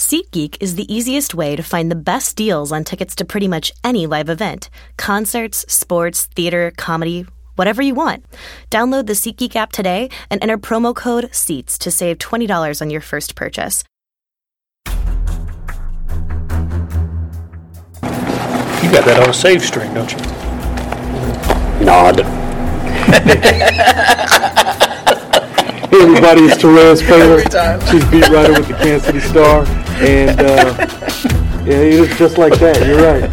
SeatGeek is the easiest way to find the best deals on tickets to pretty much any live event concerts, sports, theater, comedy, whatever you want. Download the SeatGeek app today and enter promo code SEATS to save $20 on your first purchase. You got that on a save string, don't you? Nod. Hey everybody, it's Terez Paylor. She's beat writer with the Kansas City Star, and uh, yeah, it's just like that. You're right.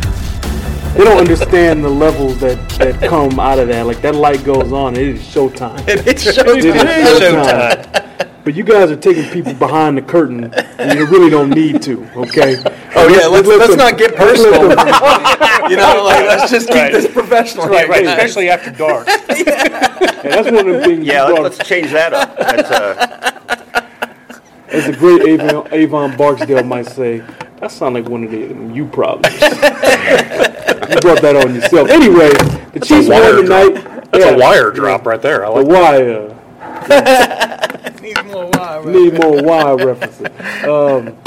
They don't understand the levels that, that come out of that. Like that light goes on, it is showtime. It's It showtime. is showtime. But you guys are taking people behind the curtain, and you really don't need to. Okay. Oh yeah, let's, let's not get personal. You know, like let's just keep Right. this professional. Right, right, here. especially after dark. that's one of the things. Yeah, you let- brought- let's change that up. That's, uh, As the great Avon, Avon Barksdale might say, that sounds like one of the them you problems. you brought that on yourself. Anyway, the Chiefs wire won tonight. That's Yeah, a wire drop right there. I The like wire. Need more wine. Need more wire references. Um,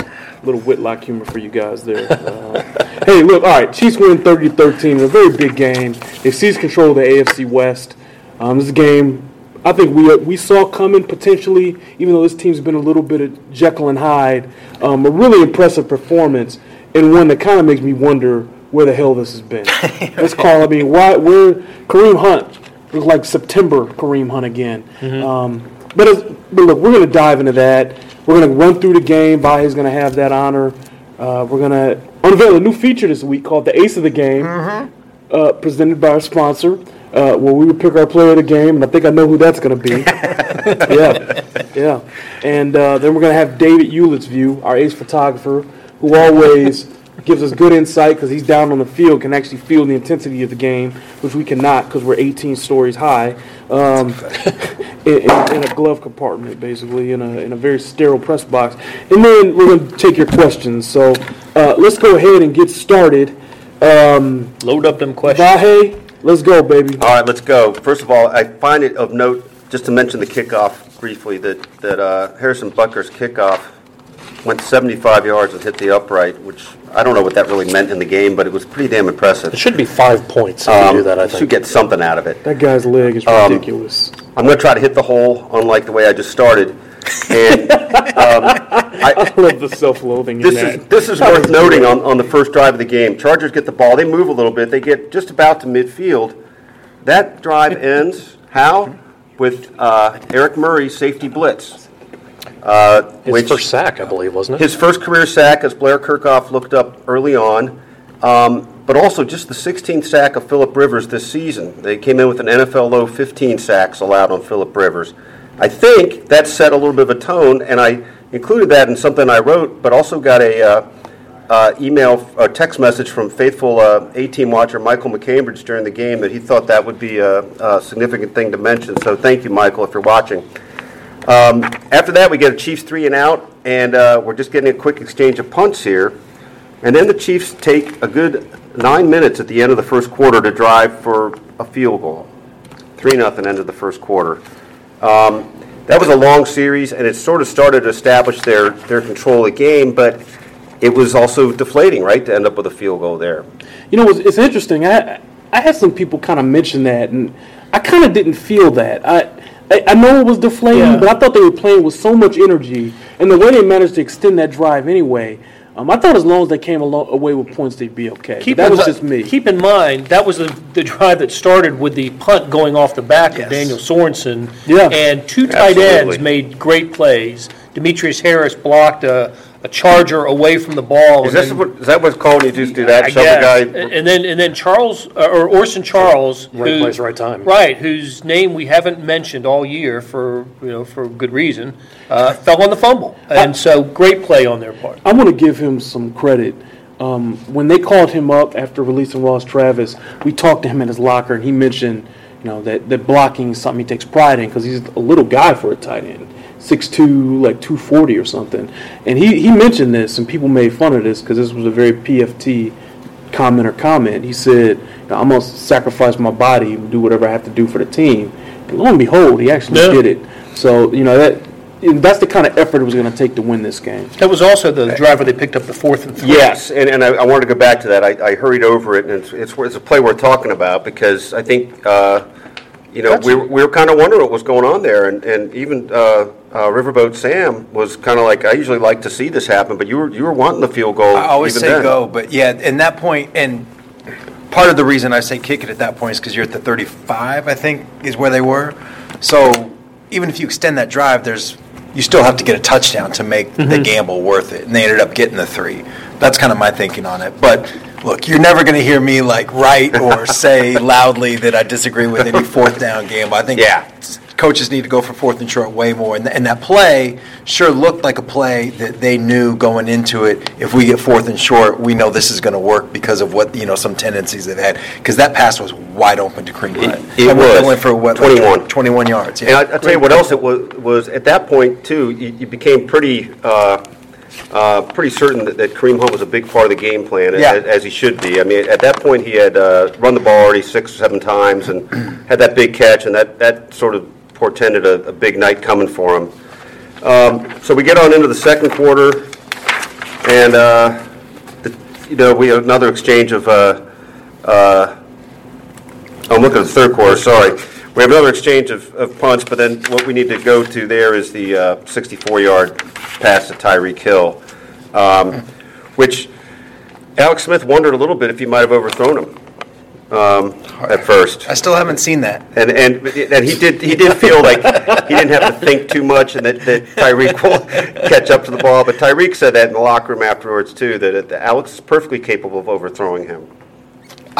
little Whitlock humor for you guys there. Uh, hey, look, all right. Chiefs win 30-13 in a very big game. They seize control of the AFC West. Um, this is a game I think we we saw coming potentially, even though this team's been a little bit of Jekyll and Hyde. Um, a really impressive performance, and one that kind of makes me wonder where the hell this has been. Let's call. I mean, why? Where Kareem Hunt looks like September Kareem Hunt again. Um, but, as, but look, we're going to dive into that. We're going to run through the game. Vahe's going to have that honor. Uh, we're going to unveil a new feature this week called the Ace of the Game, uh, presented by our sponsor, uh, where we would pick our player of the game, and I think I know who that's going to be. yeah, yeah. And uh, then we're going to have David Eulitt's view, our ace photographer, who always gives us good insight because he's down on the field, can actually feel the intensity of the game, which we cannot because we're 18 stories high. Um, in, in, in a glove compartment, basically, in a, in a very sterile press box. And then we're going to take your questions. So uh, let's go ahead and get started. Um, Load up them questions. Vahe, let's go, baby. all right, let's go. First of all, I find it of note, just to mention the kickoff briefly, that, that uh, Harrison Butker's kickoff went 75 yards and hit the upright, which I don't know what that really meant in the game, but it was pretty damn impressive. It should be five points if Um, you do that, I Should get something out of it. That guy's leg is Um, ridiculous. I'm going to try to hit the hole, unlike the way I just started. And I love the self-loathing in This that. is, this is worth noting on, on the first drive of the game. Chargers get the ball, they move a little bit, they get just about to midfield. That drive ends, how? With uh, Eric Murray's safety blitz. Uh, His which- first sack, I believe, wasn't it? his first career sack, as Blair Kerkhoff looked up early on, um, but also just the 16th sack of Philip Rivers this season. They came in with an NFL low 15 sacks allowed on Philip Rivers. I think that set a little bit of a tone, and I included that in something I wrote, but also got a uh, uh, email, a text message from faithful uh, A-team watcher Michael MacCambridge during the game that he thought that would be a, a significant thing to mention. So thank you, Michael, if you're watching. Um, after that, we get a Chiefs three and out, and uh, we're just getting a quick exchange of punts here. And then the Chiefs take a good nine minutes at the end of the first quarter to drive for a field goal. 3 nothing end of the first quarter. Um, that was a long series, and it sort of started to establish their, their control of the game, but it was also deflating, right, to end up with a field goal there. You know, it's, it's interesting. I I had some people kind of mention that, and I kind of didn't feel that. I, I I know it was deflating, Yeah. but I thought they were playing with so much energy, and the way they managed to extend that drive anyway. Um, I thought as long as they came alo- away with points, they'd be okay. But that was mi- just me. Keep in mind, that was the, the drive that started with the punt going off the back of Daniel Sorensen. Yeah. And two tight ends made great plays. Demetrius Harris blocked a, a charger away from the ball. Is, this then- what, is that what's called when you just do that? I Shove the guy? And and then, and then Charles, uh, or Orson Charles. Right who- place, right time. Right, whose name we haven't mentioned all year for, you know, for good reason, uh, fell on the fumble. And so, great play on their part. I want to give him some credit. Um, when they called him up after releasing Ross Travis, we talked to him in his locker, and he mentioned, you know, that, that blocking is something he takes pride in because he's a little guy for a tight end, 6'2", like 240 or something. And he, he mentioned this, and people made fun of this because this was a very PFT comment or comment. He said, I'm going to sacrifice my body and do whatever I have to do for the team. And lo and behold, he actually Yeah. did it. So, you know, that and that's the kind of effort it was going to take to win this game. That was also the driver they picked up the fourth and three. Yes, and, and I, I wanted to go back to that. I, I hurried over it, and it's, it's, it's a play worth talking about because I think, uh, you know, we, were- we were kind of wondering what was going on there, and, and even uh, uh, Riverboat Sam was kind of like, I usually like to see this happen, but you were you were wanting the field goal. I always say then. go, but yeah, in that point, and part of the reason I say kick it at that point is because you're at the 35, I think, is where they were. So even if you extend that drive, there's you still have to get a touchdown to make the gamble worth it, and they ended up getting the three. That's kind of my thinking on it. But look, you're never going to hear me like write or say loudly that I disagree with any fourth down gamble. I think Yeah. coaches need to go for fourth and short way more. And, and that play sure looked like a play that they knew going into it. If we get fourth and short, we know this is going to work because of what you know some tendencies they've had. Because that pass was wide open to Kareem Hunt. it And was. Went for what, like 21. 21 yards. And Yeah. I, I'll tell you what else it was, was at that point too, you, you became pretty, uh, uh, pretty certain that, that Kareem Hunt was a big part of the game plan, Yeah. as, as he should be. I mean, at that point, he had, uh, run the ball already six or seven times and had that big catch, and that, that sort of portended a, a big night coming for him. Um, so we get on into the second quarter, and, uh, the- you know, we have another exchange of, uh, uh, Oh, I'm looking at the third quarter, sorry. We have another exchange of, of punts, but then what we need to go to there is the uh, 64-yard pass to Tyreek Hill, um, which Alex Smith wondered a little bit if he might have overthrown him um, at first. I still haven't seen that. And, and, and he did, he did feel like he didn't have to think too much and that, that Tyreek will catch up to the ball. But Tyreek said that in the locker room afterwards, too, that that Alex is perfectly capable of overthrowing him.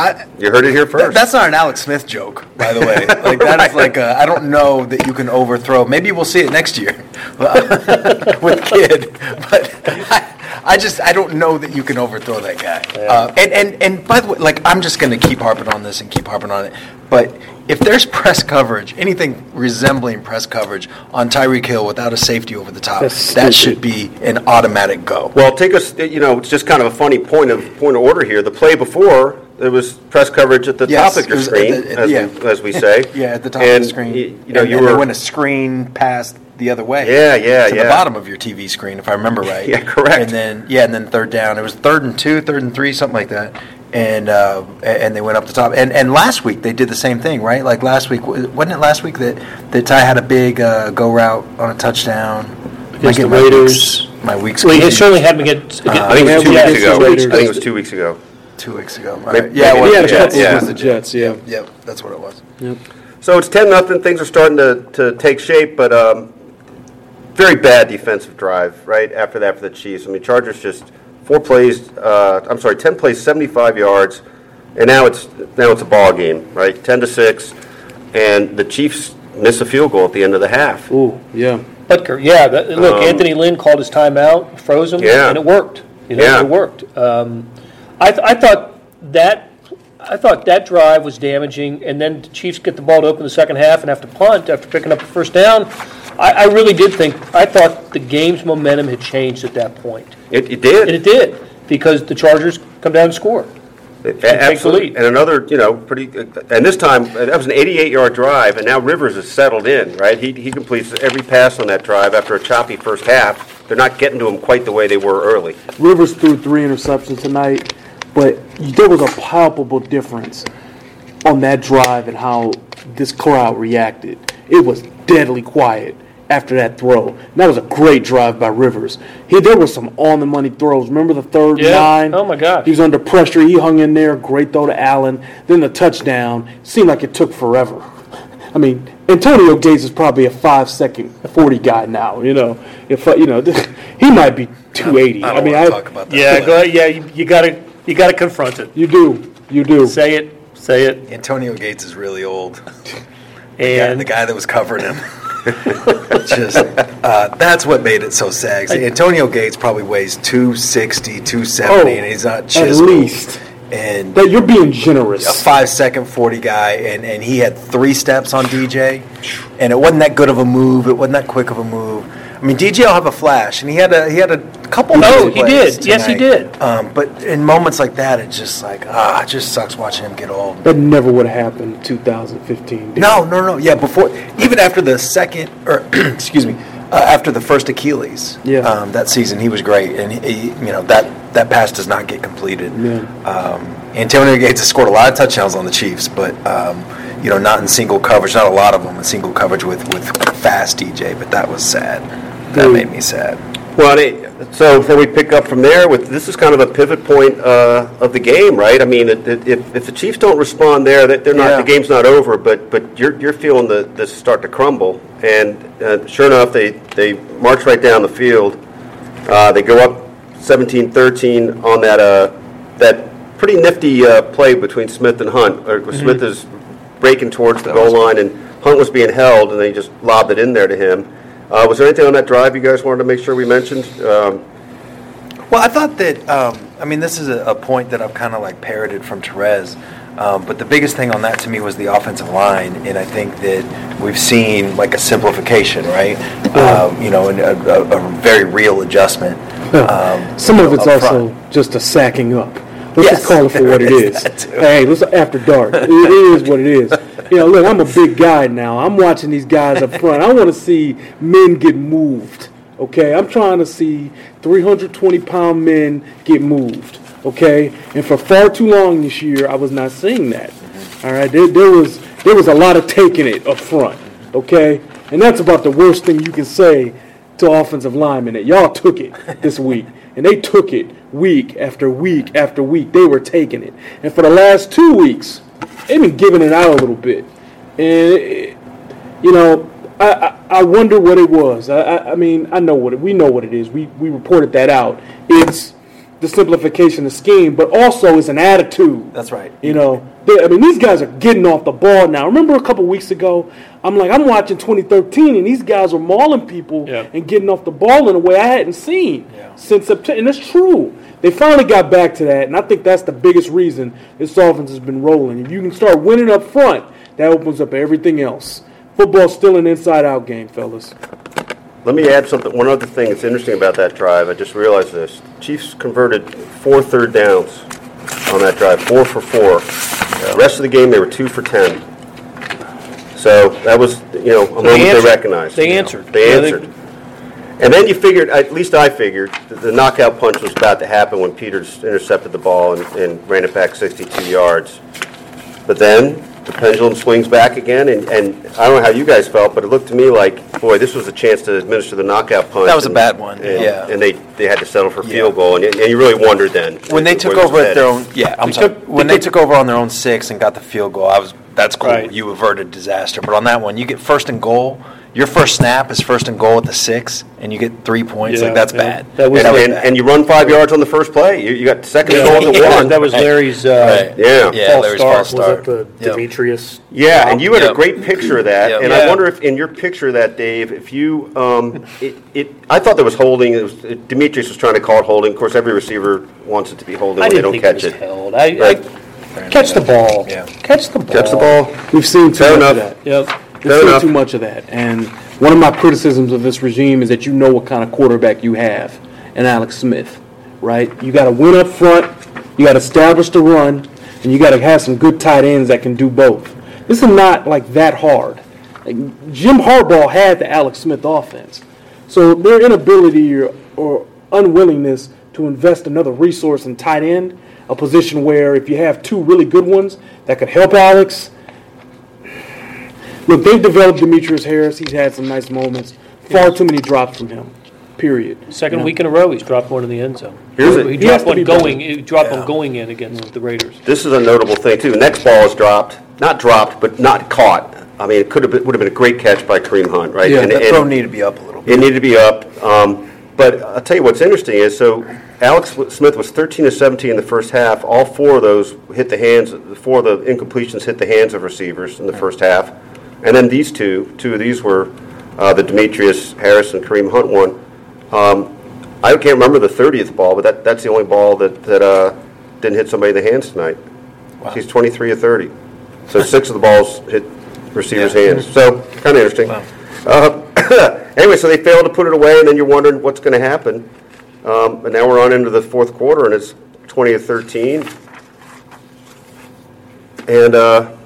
I, You heard it here Th- first. That's not an Alex Smith joke, by the way. Like that is like I I don't know that you can overthrow. Maybe we'll see it next year with kid, but I, I just I don't know that you can overthrow that guy. Uh, and and and by the way, like I'm just going to keep harping on this and keep harping on it. But if there's press coverage, anything resembling press coverage on Tyreek Hill without a safety over the top, That's that should be an automatic go. Well, take us, you know, it's just kind of a funny point of, point of order here. The play before, there was press coverage at the Yes, top of it your was at screen, the- as yeah. we, as we say. Yeah, at the top And, of the screen. y- You know, and, you and there were, went a screen passed the other way. Yeah, yeah, to yeah. the bottom of your TV screen, if I remember right. Yeah, correct. And then yeah, and then third down. It was third and two, third and three, something like that. And uh, a- and they went up the top. And and last week they did the same thing, right? Like last week, wa- wasn't it last week that that Ty had a big uh, go route on a touchdown Am I Against getting the my Raiders. weeks- My weeks. Well, he confused? certainly had me get. I think it was two weeks ago. the I think it was two weeks ago. Two weeks ago. All Maybe- right. Yeah, maybe well, He had a Yeah, couple yeah. the Jets, yeah. Yep, that's what it was. Yep. So it's 10 nothing. Things are starting to, to take shape, but um, very bad defensive drive right after that for the Chiefs. I mean, Chargers just four plays. Uh, I'm sorry, 10 plays, 75 yards, and now it's now it's a ball game, right? 10 to six, and the Chiefs miss a field goal at the end of the half. Ooh, yeah. Butker, yeah. That, look, Anthony Lynn called his timeout, froze him, Um, Yeah. and it worked. You know, Yeah. it worked. Um, I, th- I thought that I thought that drive was damaging, and then the Chiefs get the ball to open the second half and have to punt after picking up the first down. I, I really did think I thought the game's momentum had changed at that point, It, it did. and it did because the Chargers come down and score. A- take the Absolutely. And another, you know, pretty, and this time, that was an 88-yard drive, and now Rivers is settled in, right? He, he completes every pass on that drive after a choppy first half. They're not getting to him quite the way they were early. Rivers threw three interceptions tonight, but there was a palpable difference on that drive and how this crowd reacted. It was deadly quiet after that throw. And that was a great drive by Rivers. He there was some on the money throws. Remember the third Yeah. nine? Oh, my god. He was under pressure. He hung in there. Great throw to Allen. Then the touchdown seemed like it took forever. I mean, Antonio Gates is probably a five second forty guy now. You know, if you know, he might be two eighty. I I, don't mean, I, to talk about that. Yeah, go ahead. Yeah, you, you gotta you gotta confront it. you do, you do. Say it, say it, Antonio Gates is really old. Yeah, and the guy that was covering him. Just uh, that's what made it so sad. Antonio Gates probably weighs 260, 270, Oh, and he's not chiseled. at chiseled. least. And That you're being generous. a five second 40 guy, and, and he had three steps on DJ, and it wasn't that good of a move. It wasn't that quick of a move. I mean, DJ will have a flash, and he had a he had a couple. Oh, nice he plays did. Yes, he did. Um, but in moments like that, it's just like ah, it just sucks watching him get old. That never would have happened in 2015. No, no, no. Yeah, before even after the second or excuse me, uh, after the first Achilles. Yeah. Um, that season, he was great, and he, you know that that pass does not get completed. Yeah. Um, Antonio Gates has scored a lot of touchdowns on the Chiefs, but um, you know not in single coverage. Not a lot of them in single coverage with with fast DJ. But that was sad. That Dude. made me sad. Well, so then we pick up from there with this is kind of a pivot point uh, of the game, right? I mean, it, it, if, if the Chiefs don't respond there, they're not Yeah. the game's not over. But but you're you're feeling the this start to crumble, and uh, sure enough, they they march right down the field. Uh, they go up 17-13 on that uh, that pretty nifty uh, play between Smith and Hunt. Or Smith is breaking towards the goal line, and Hunt was being held, and they just lobbed it in there to him. Uh, was there anything on that drive you guys wanted to make sure we mentioned? Um, Well, I thought that, um, I mean, this is a, a point that I've kind of like parroted from Terez, um, but the biggest thing on that to me was the offensive line, and I think that we've seen like a simplification, right? Um, you know, and a, a, a very real adjustment. Um, Some of know, it's also front. just a sacking up. Let's Yes, just call it for what it is. is. Hey, let's after dark. It, it is what it is. You know, look, I'm a big guy now. I'm watching these guys up front. I want to see men get moved. Okay, I'm trying to see 320 pound men get moved. Okay, and for far too long this year, I was not seeing that. All right, there, there was there was a lot of taking it up front. Okay, and that's about the worst thing you can say to offensive linemen that y'all took it this week. And they took it week after week after week. They were taking it. And for the last two weeks, they've been giving it out a little bit. And, it- you know, I, I, I wonder what it was. I, I, I mean, I know what it, we know what it is. We, we reported that out. It's the simplification of scheme, but also it's an attitude. That's right. You know, they, I mean, these guys are getting off the ball now. Remember a couple weeks ago, I'm like, I'm watching 2013, and these guys are mauling people Yeah. and getting off the ball in a way I hadn't seen Yeah. since September. And it's true. They finally got back to that, and I think that's the biggest reason this offense has been rolling. If you can start winning up front, that opens up everything else. Football's still an inside-out game, fellas. Let me add something. One other thing that's interesting about that drive. I just realized this. Chiefs converted four third downs on that drive, four for four. The rest of the game, they were two for ten. So that was, you know, a moment they answered. recognized. They you know. answered. They Yeah, they- answered. And then you figured, at least I figured, that the knockout punch was about to happen when Peters intercepted the ball and, and ran it back 62 yards. But then the pendulum swings back again, and, and I don't know how you guys felt, but it looked to me like, boy, this was a chance to administer the knockout punch. That was a and- bad one, and- yeah. And they, they had to settle for field goal, and, and you really wondered then. when they where took this over was at their headed. own, yeah, I'm They sorry. took- when they they took over on their own six and got the field goal, I was that's cool. Right. You averted disaster. But on that one, you get first and goal. Your first snap is first and goal at the six, and you get three points. Yeah, like that's yeah. bad. That was- And, and, bad. and you run five yards on the first play. You, you got second and goal Yeah, at one. that was Larry's uh, Right. Yeah. Yeah, false Larry's start. false Was start. that the Yep. Demetrius? Yeah, and you had Yep. a great picture of that, Yep. and Yeah. I wonder if in your picture of that, Dave, if you, um, it, it, I thought there was holding. It was, it, Demetrius was trying to call it holding. Of course, every receiver wants it to be holding I when they didn't don't think catch it it. held. I, Right. I catch the ball. Yeah. Catch the ball. Catch the ball. We've seen too Fair much enough. of that. Yep. We've Fair seen enough. too much of that. And one of my criticisms of this regime is that you know what kind of quarterback you have in Alex Smith, right? You got to win up front, you got to establish the run, and you got to have some good tight ends that can do both. This is not like that hard. Like, Jim Harbaugh had the Alex Smith offense. So their inability or, or unwillingness to invest another resource in tight end, a position where if you have two really good ones that could help Alex, Look, they've developed Demetrius Harris. He's had some nice moments. Far too many drops from him. Period. Second You know? week in a row, he's dropped one in the end zone. Here's a- he He dropped to one going. better. He dropped Yeah. one going in against the Raiders. This is a notable thing too. Next ball is dropped, not dropped, but not caught. I mean, it could have been, would have been a great catch by Kareem Hunt, right? Yeah, And- that and- throw needed to be up a little bit. It needed to be up. Um, but I'll tell you what's interesting is so Alex Smith was 13 to 17 in the first half. All four of those hit the hands. Four of the incompletions hit the hands of receivers in the first half, and then these two, two of these were uh, the Demetrius Harris and Kareem Hunt one. Um, I can't remember the 30th ball, but that, that's the only ball that that uh, didn't hit somebody in the hands tonight. He's 23 of 30. So six of the balls hit receivers' Yeah. hands. So kind of interesting. Wow. Uh, anyway, so they failed to put it away, and then you're wondering what's going to happen. Um, and now we're on into the fourth quarter, and it's 20 to 13. And uh,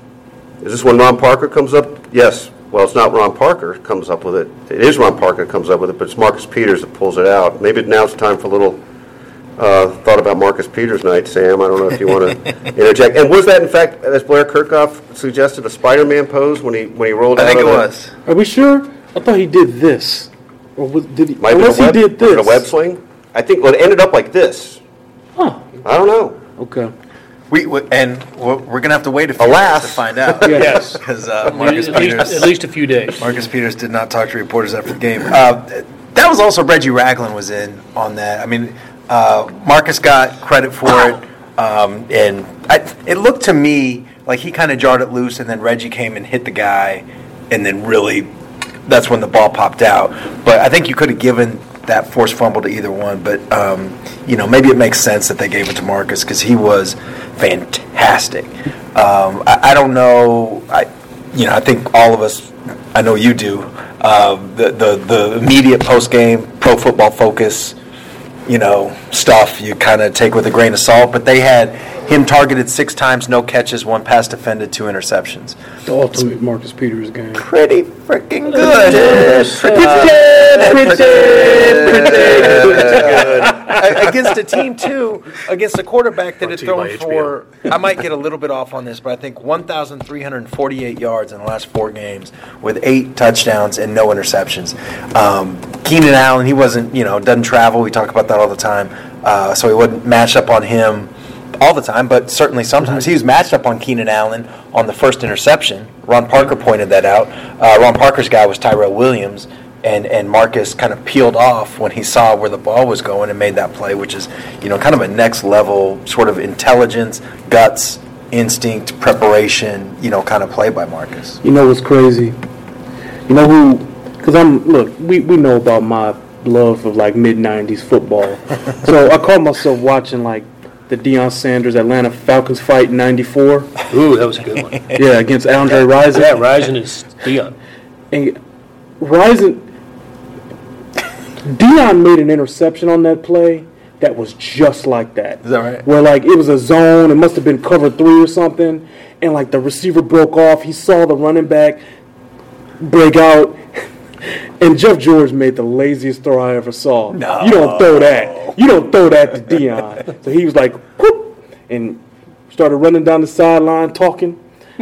is this when Ron Parker comes up? Yes. well, it's not Ron Parker comes up with it. It is Ron Parker that comes up with it, but it's Marcus Peters that pulls it out. Maybe now it's time for a little uh, thought about Marcus Peters night, Sam. I don't know if you want to interject. And was that, in fact, as Blair Kerkhoff suggested, a Spider-Man pose when he when he rolled out? I think it of the- was. Are we sure? I thought he did this. Or was, did he? Might have been a unless he web, did was it this. a web swing. I think well, it ended up like this. Huh. I don't know. Okay. We, we and we're, we're gonna have to wait a few Alas. days to find out. Yes. because uh, At Marcus least, Peters. at least a few days. Marcus Peters did not talk to reporters after the game. Uh, that was also Reggie Ragland was in on that. I mean, uh, Marcus got credit for it, um, and I, it looked to me like he kind of jarred it loose, and then Reggie came and hit the guy, and then really, that's when the ball popped out. But I think you could have given that forced fumble to either one, but um, you know maybe it makes sense that they gave it to Marcus because he was fantastic. Um, I, I don't know. I you know I think all of us. I know you do. Uh, the, the the immediate post game pro football focus, you know, stuff you kind of take with a grain of salt. But they had him targeted six times, no catches, one pass defended, two interceptions. The ultimate Marcus Peters game. Pretty freaking good. A- Against a team too, against a quarterback that had to you by thrown for, I might get a little bit off on this, but I think 1,348 yards in the last four games with eight touchdowns and no interceptions. Um, Keenan Allen, he wasn't, you know, doesn't travel. We talk about that all the time, uh, so he wouldn't match up on him all the time, but certainly sometimes. He was matched up on Keenan Allen on the first interception. Ron Parker pointed that out. Uh, Ron Parker's guy was Tyrell Williams, and, and Marcus kind of peeled off when he saw where the ball was going and made that play, which is, you know, kind of a next level sort of intelligence, guts, instinct, preparation, you know, kind of play by Marcus. You know what's crazy? You know who? Because I'm look, we, we know about my love of like mid '90s football. so I caught myself watching like the Deion Sanders Atlanta Falcons fight in '94. Ooh, that was a good one. Yeah, against Andre Rison. Yeah, Rison is Deion. And Rison, Deion made an interception on that play that was just like that. Is that right? Where like it was a zone, it must have been cover three or something, and like the receiver broke off. He saw the running back break out, and Jeff George made the laziest throw I ever saw. No. You don't throw that. You don't throw that to Deion. so he was like, whoop, and started running down the sideline talking.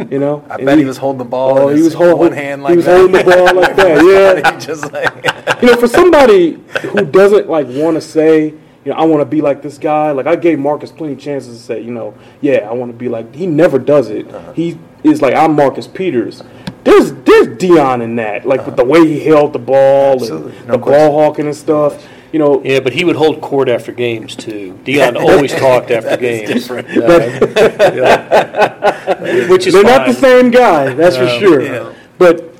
You know, I And bet he was holding the ball Oh, he was holding one hand like he was that. holding the ball like that. Yeah, He just like, you know, for somebody who doesn't like want to say, you know, I want to be like this guy. Like I gave Marcus plenty of chances to say, you know, yeah, I want to be like. He never does it. Uh-huh. He is like, I'm Marcus Peters. There's there's Deion in that, like with the way he held the ball Absolutely. and No the question. ball hawking and stuff. You know, Yeah, but he would hold court after games too. Deion always talked after games. different. Yeah. Which is they're not the same guy, that's for sure. yeah. But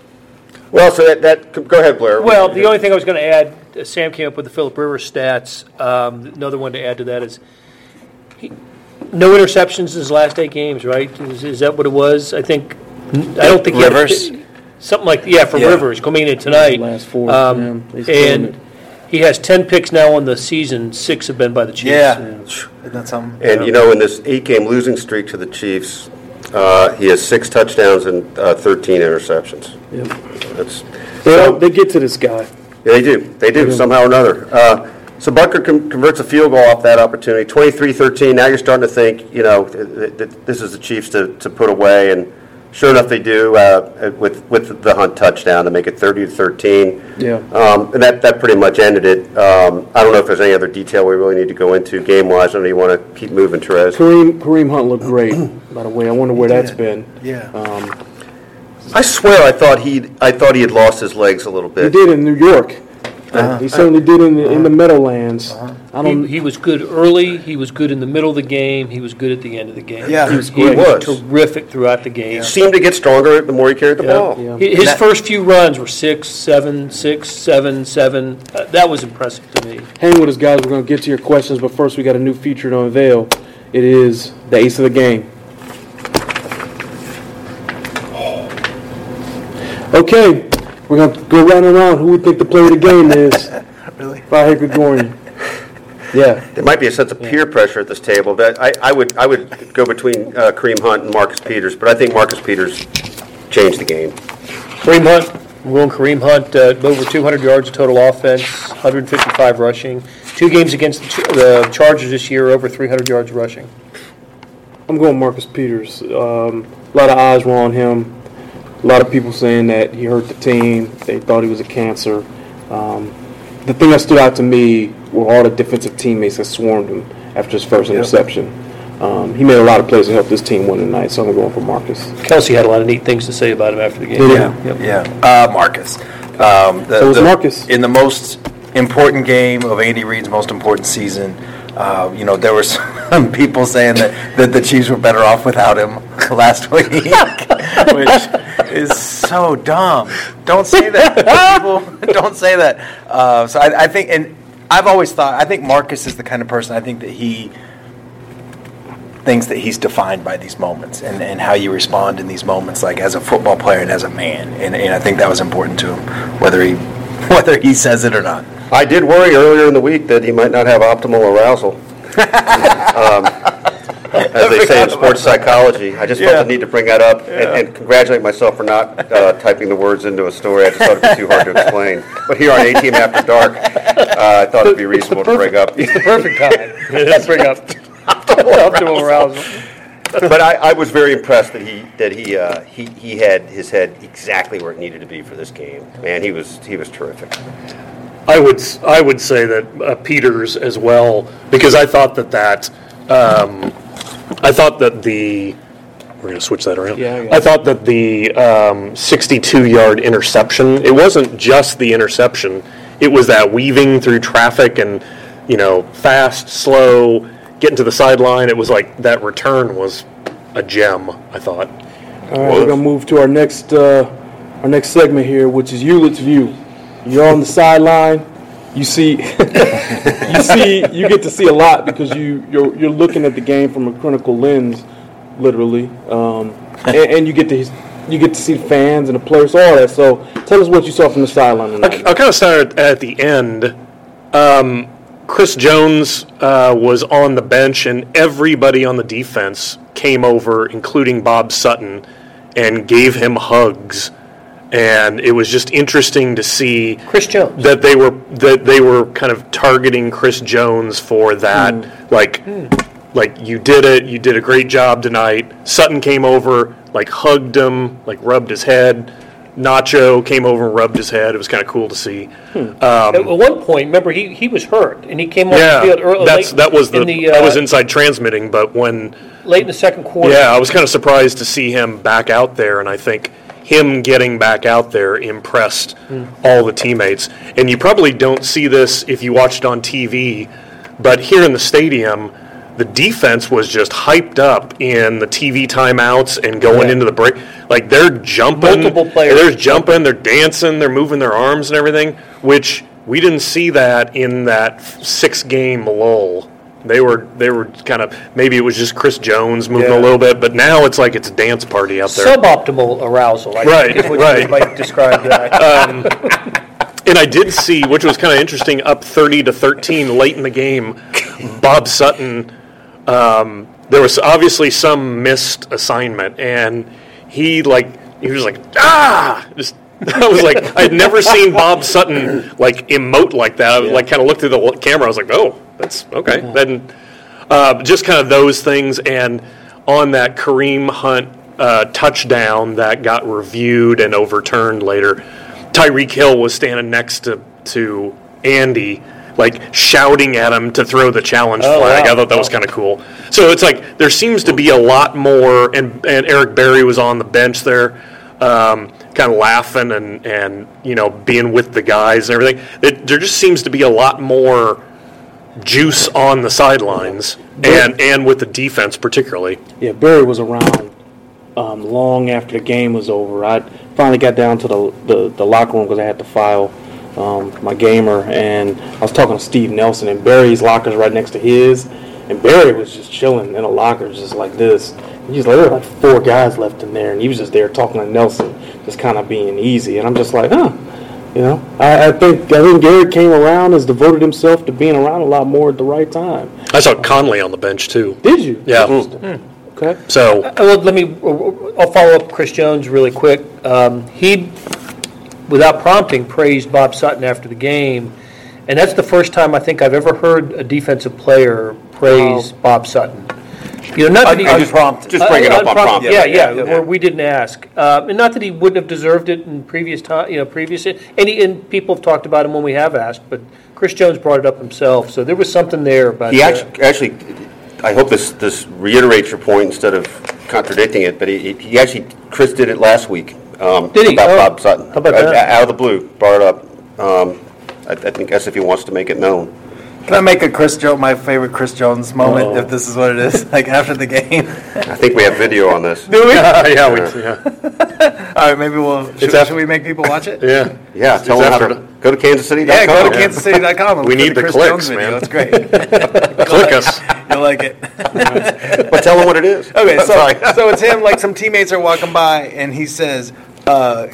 Well, so that, that go ahead, Blair. Well, the only thing I was going to add, uh, Sam came up with the Philip Rivers stats. Um, another one to add to that is he, no interceptions in his last eight games, right? Is, is that what it was? I think. I don't think he had- Rivers? something like yeah for Yeah. Rivers coming in tonight. Last four, um, yeah, and he has ten picks now on the season. Six have been by the Chiefs. yeah. Isn't that something? And you know, in this eight-game losing streak to the Chiefs, uh, he has six touchdowns and uh, 13 interceptions. Yep. That's they, so, they get to this guy. yeah, they do. They do somehow or another. Uh, so Butker con- converts a field goal off that opportunity, 23-13. Now you're starting to think, you know, th- th- this is the Chiefs to, to put away, and sure enough, they do uh, with with the Hunt touchdown to make it 30 to 13. Yeah. Um, and that, that pretty much ended it. Um, I don't know if there's any other detail we really need to go into game wise. I don't know you want to keep moving, Terez. Kareem Kareem Hunt looked great. by the way, I wonder where that's been. Yeah. Um, I swear, I thought he, I thought he had lost his legs a little bit. He did in New York. Uh-huh. He certainly did in the, in the uh-huh. Meadowlands. Uh-huh. I He, don't. he was good early. He was good in the middle of the game. He was good at the end of the game. Yeah, he was he was Was. terrific throughout the game. Seemed to get stronger the more he carried the Yeah. ball. Yeah. His That- first few runs were six, seven, six, seven, seven. Uh, that was impressive to me. Hang with us, guys. We're going to get to your questions, but first we got a new feature to unveil. It is the ace of the game. Okay, we're going to go round and round. Who we think the player of the game is? Really? Vahe Gregorian. Yeah. There might be a sense of peer pressure at this table. But I, I would, I would go between uh, Kareem Hunt and Marcus Peters. But I think Marcus Peters changed the game. Kareem Hunt, I'm going Kareem Hunt, uh, over 200 yards of total offense, 155 rushing. Two games against the Ch- the Chargers this year, over 300 yards rushing. I'm going Marcus Peters. Um, a lot of eyes were on him. A lot of people saying that he hurt the team. They thought he was a cancer. Um, the thing that stood out to me were all the defensive teammates that swarmed him after his first interception. Um, he made a lot of plays to help this team win tonight, so I'm going for Marcus. Kelsey had a lot of neat things to say about him after the game. Did he? Yeah, Yep. yeah. Uh, Marcus. Um, the- So was the- Marcus. In the most important game of Andy Reid's most important season, uh, you know, there were some people saying that, that the Chiefs were better off without him last week, which is so dumb. Don't say that. people, don't say that. Uh, so I, I think, and I've always thought, I think Marcus is the kind of person, I think that he thinks that he's defined by these moments and, and how you respond in these moments, like as a football player and as a man. And, and I think that was important to him, whether he whether he says it or not. I did worry earlier in the week that he might not have optimal arousal. um, as they say in sports psychology, I just felt the need to bring that up and, and congratulate myself for not uh, typing the words into a story. I just thought it'd be too hard to explain. But here on A Team After Dark, uh, I thought it'd be reasonable to bring up. It's the perfect time. Let's bring up optimal arousal. but I, I was very impressed that he that he uh, he he had his head exactly where it needed to be for this game. Man, he was he was terrific. I would s- I would say that uh, Peters as well because I thought that that um, I thought that the we're going to switch that around. Yeah, yeah. I thought that the um, 62 yard interception. It wasn't just the interception. It was that weaving through traffic and you know fast, slow, getting to the sideline. It was like that return was a gem. I thought. All right, we're gonna move to our next uh, our next segment here, which is Eulitt's view. You're on the sideline. You see, you see, you get to see a lot because you you're you're looking at the game from a critical lens, literally, um, and, and you get to you get to see the fans and the players, all that. So, tell us what you saw from the sideline tonight. I'll kind of start at the end. Um, Chris Jones uh, was on the bench, and everybody on the defense came over, including Bob Sutton, and gave him hugs. And it was just interesting to see Chris Jones. that they were that they were kind of targeting Chris Jones for that. Hmm. Like, like you did it. You did a great job tonight. Sutton came over, like hugged him, like rubbed his head. Nacho came over and rubbed his head. It was kind of cool to see. Hmm. Um, at one point, remember, he, he was hurt, and he came off Yeah, the field early, that's late that was the, in the, that was uh, inside transmitting. But when late in the second quarter. yeah, I was kind of surprised to see him back out there, and I think him getting back out there impressed mm. all the teammates. And you probably don't see this if you watched on TV, but here in the stadium, the defense was just hyped up in the TV timeouts and going Yeah. into the break. Like they're jumping, Multiple players They're jumping, they're dancing, they're moving their arms and everything, which we didn't see that in that six-game lull. They were they were kind of maybe it was just Chris Jones moving Yeah. a little bit, but now it's like it's a dance party out there. Suboptimal arousal, I Right, think right. you might describe that. And I did see, which was kind of interesting, up 30 to 13 late in the game, Bob Sutton. Um, there was obviously some missed assignment, and he like he was like ah. Just, I was like, I had never seen Bob Sutton like emote like that. I like kind of looked through the camera. I was like, oh, that's okay. Then uh, just kind of those things, and on that Kareem Hunt uh, touchdown that got reviewed and overturned later, Tyreek Hill was standing next to to Andy, like shouting at him to throw the challenge Oh, flag. wow. I thought that was kind of cool. So it's like there seems to be a lot more, and and Eric Berry was on the bench there. Um, kind of laughing and, and you know being with the guys and everything. It, there just seems to be a lot more juice on the sidelines and and with the defense particularly. Yeah, Berry was around um, long after the game was over. I finally got down to the the, the locker room because I had to file um, my gamer, and I was talking to Steve Nelson, and Berry's locker's right next to his, and Barry was just chilling in a locker just like this. He's like, there were like four guys left in there, and he was just there talking to Nelson, just kind of being easy, and I'm just like, huh. You know, I, I think I think Gary came around, has devoted himself to being around a lot more at the right time. I saw Conley on the bench too. Did you? Yeah. Okay. So Uh, Well, let me. I'll follow up Chris Jones really quick. Um, he without prompting, praised Bob Sutton after the game. And that's the first time I think I've ever heard a defensive player praise Bob Sutton. You know, not that he Unprompted. Just bring it up Uh, unprompted. Yeah, yeah, Yeah, where we didn't ask. Uh, And not that he wouldn't have deserved it in previous time, you know, previous, and he, and people have talked about him when we have asked, but Chris Jones brought it up himself, so there was something there about. He uh, actually, actually, I hope this, this reiterates your point instead of contradicting it, but he, he actually, Chris did it last week. um, Did he? About Oh, Bob Sutton. how about Uh, that? Out of the blue, brought it up. Um, I, I think he wants to make it known. Can I make a Chris Jones, my favorite Chris Jones moment, Uh-oh. if this is what it is, like after the game? I think we have video on this. Do we? yeah, yeah, we, yeah, All right, maybe we'll, should, after- should we make people watch it? yeah. Yeah, tell them how to, go to kansascity.com. Yeah, go to kansascity.com. We need the Chris clicks, Jones video. man. It's great. Click us. You'll like it. But tell them what it is. Okay, so so it's him. Like some teammates are walking by, and he says, uh,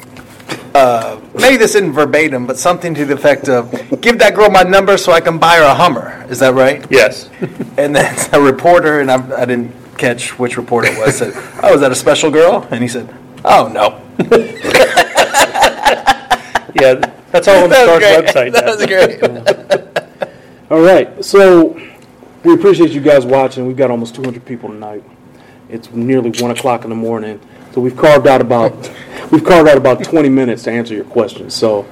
uh, maybe this isn't verbatim, but something to the effect of, "Give that girl my number so I can buy her a Hummer." Is that right? Yes. And then a reporter, and I, I didn't catch which reporter it was, said, "Oh, is that a special girl?" And he said, "Oh no." Yeah, that's all on the That was Stars great. website. That now. was great. All right, so we appreciate you guys watching. We've got almost 200 people tonight. It's nearly one o'clock in the morning, so we've carved out about we've carved out about 20 minutes to answer your questions. So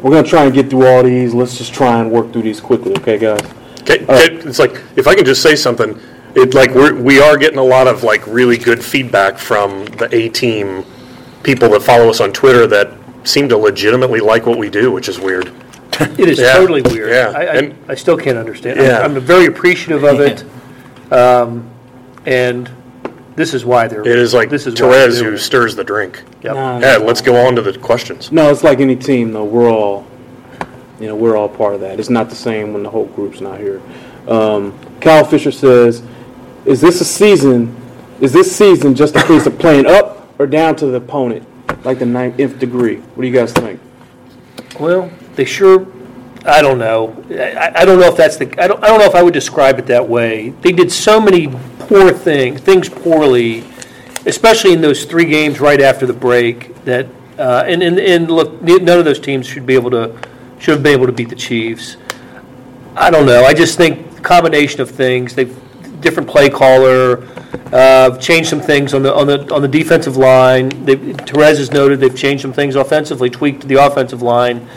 we're gonna try and get through all these. Let's just try and work through these quickly, okay, guys? Okay, okay, It's like, if I can just say something, it, like, we're, we are getting a lot of, like, really good feedback from the A-team people that follow us on Twitter that seem to legitimately like what we do, which is weird. It is Yeah. totally weird. Yeah. I, I, And- I still can't understand. Yeah. I'm, I'm very appreciative of it, um, and this is why they're. It is like this is why they're Terez who stirs the drink. Yep. Nah, Yeah, let's go on to the questions. No, it's like any team, though. We're all, you know, we're all part of that. It's not the same when the whole group's not here. Um, Kyle Fisher says, "Is this a season? Is this season just a case of playing up or down to the opponent, like the ninth degree? What do you guys think?" Well, they sure. I don't know. I, I don't know if that's the. I don't. I don't know if I would describe it that way. They did so many poor thing, things poorly, especially in those three games right after the break. That uh, and, and and look, none of those teams should be able to should have been able to beat the Chiefs. I don't know. I just think combination of things. They've different play caller, uh, changed some things on the on the on the defensive line. They, Terez has noted they've changed some things offensively, tweaked the offensive line.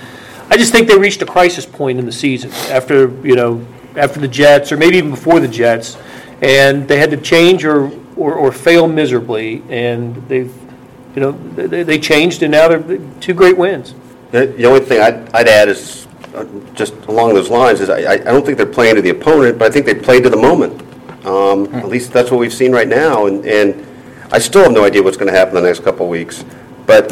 I just think they reached a crisis point in the season after you know after the Jets or maybe even before the Jets, and they had to change or or, or fail miserably, and they've you know they, they changed and now they're two great wins. The the only thing I'd, I'd add is, uh, just along those lines, is I, I I don't think they're playing to the opponent, but I think they played to the moment. Um, At least that's what we've seen right now, and, and I still have no idea what's going to happen the next couple of weeks. But,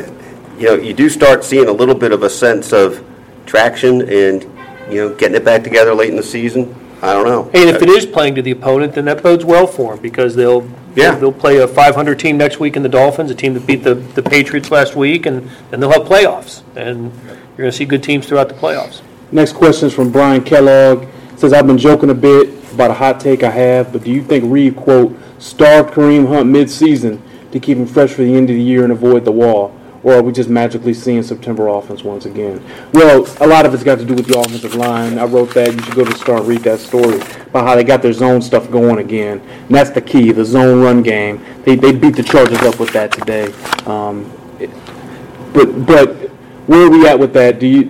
you know, you do start seeing a little bit of a sense of traction and, you know, getting it back together late in the season. I don't know. And if it is playing to the opponent, then that bodes well for them because they'll Yeah. they'll play a 500 team next week in the Dolphins, a team that beat the, the Patriots last week, and then they'll have playoffs, and you're going to see good teams throughout the playoffs. Next question is from Brian Kellogg. Says I've been joking a bit about a hot take I have, but do you think Reid quote starved Kareem Hunt mid-season to keep him fresh for the end of the year and avoid the wall, or are we just magically seeing September offense once again? Well, a lot of it's got to do with the offensive line. I wrote that. You should go to the start and read that story about how they got their zone stuff going again. And that's the key, the zone run game. They they beat the Chargers up with that today. Um, it- but but where are we at with that? Do you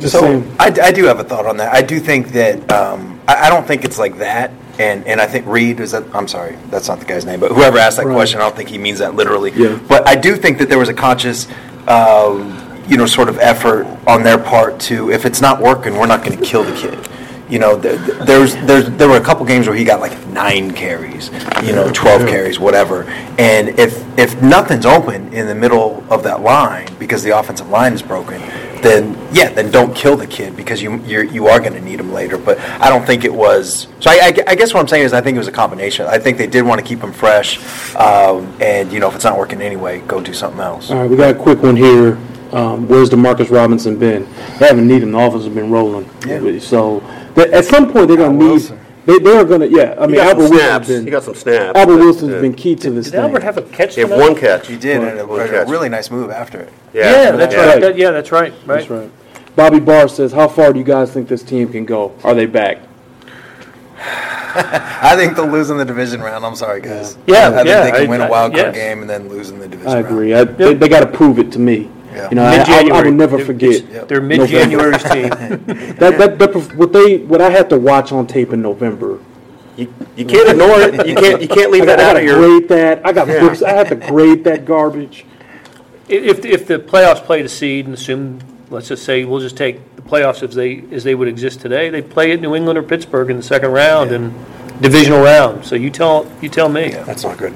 just So saying? I, I do have a thought on that. I do think that um, I, I don't think it's like that, and and I think Reid is that. I'm sorry, that's not the guy's name, but whoever asked that Right. question, I don't think he means that literally. Yeah. But I do think that there was a conscious, um, you know, sort of effort on their part to if it's not working, we're not going to kill the kid. You know, there, there's, there's, there were a couple games where he got like nine carries, you know, 12 carries, whatever. And if, if nothing's open in the middle of that line because the offensive line is broken, then yeah, then don't kill the kid because you you're, you are going to need him later. But I don't think it was. So I, I, I guess what I'm saying is I think it was a combination. I think they did want to keep him fresh, um, and you know if it's not working anyway, go do something else. All right, we got a quick one here. Um, where's Demarcus Robinson been? They haven't needed him. The offense has been rolling. Yeah. So th- at some point they're going to need Wilson. They, they are gonna. Yeah, I mean, Albert some Wilson's snaps. been He got some snaps. Albert but, Wilson's uh, been key to this Did thing. Albert have a catch He had one catch. He did, and One a, a really nice move after it. Yeah, that's yeah. right. That- yeah, that's right. Right. That's right. Bobby Barr says, "How far do you guys think this team can go? Are they back?" I think they'll lose in the division round. I'm sorry, guys. Yeah, I think yeah, they can I- win a I- wild card yes. game and then lose in the division I round. agree. I, they they got to prove it to me. Yeah. You know, I, I, I Mid-January. will never They're- forget Yep. They're mid-January's team. that, that, that. What they, what I had to watch on tape in November. You, you can't ignore it. You can't. You can't leave I got, that I out got of to your. grade that. I got books. I had to grade that garbage. If, if the playoffs play the seed and assume, let's just say, we'll just take the playoffs as they, as they would exist today, they play at New England or Pittsburgh in the second round and divisional round. So you tell, you tell me. That's not good.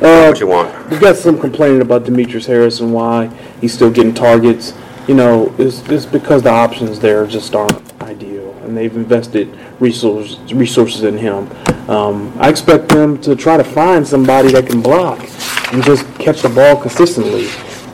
what you want. We've got some complaining about Demetrius Harris and why he's still getting targets. You know, it's, it's because the options there just aren't ideal, and they've invested resources resources in him. Um, I expect them to try to find somebody that can block and just catch the ball consistently.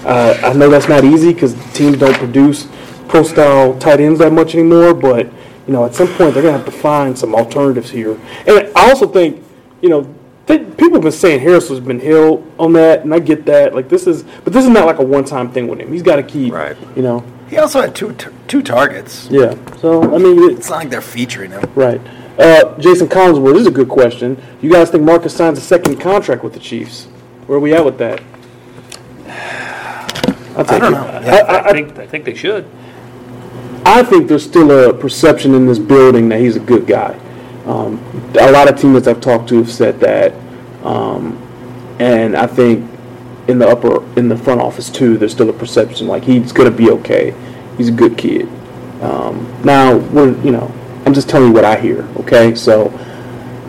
Uh, I know that's not easy because teams don't produce pro style tight ends that much anymore, but you know, at some point they're gonna have to find some alternatives here. And I also think, you know, they, people have been saying Harris has been healed on that, and I get that. Like this is, but this is not like a one-time thing with him. He's got to keep, Right. You know, He also had two t- two targets. yeah. So I mean, it's It's not like they're featuring him. right. Uh, Jason Collinsworth this is a good question. You guys think Marcus signs a second contract with the Chiefs? Where are we at with that? I'll take don't it. know. I, I, I think, I think they should. I think there's still a perception in this building that he's a good guy. Um, a lot of teammates I've talked to have said that, um, and I think in the upper in the front office too, there's still a perception like he's going to be okay. He's a good kid. Um, now, we're, you know, I'm just telling you what I hear. Okay, so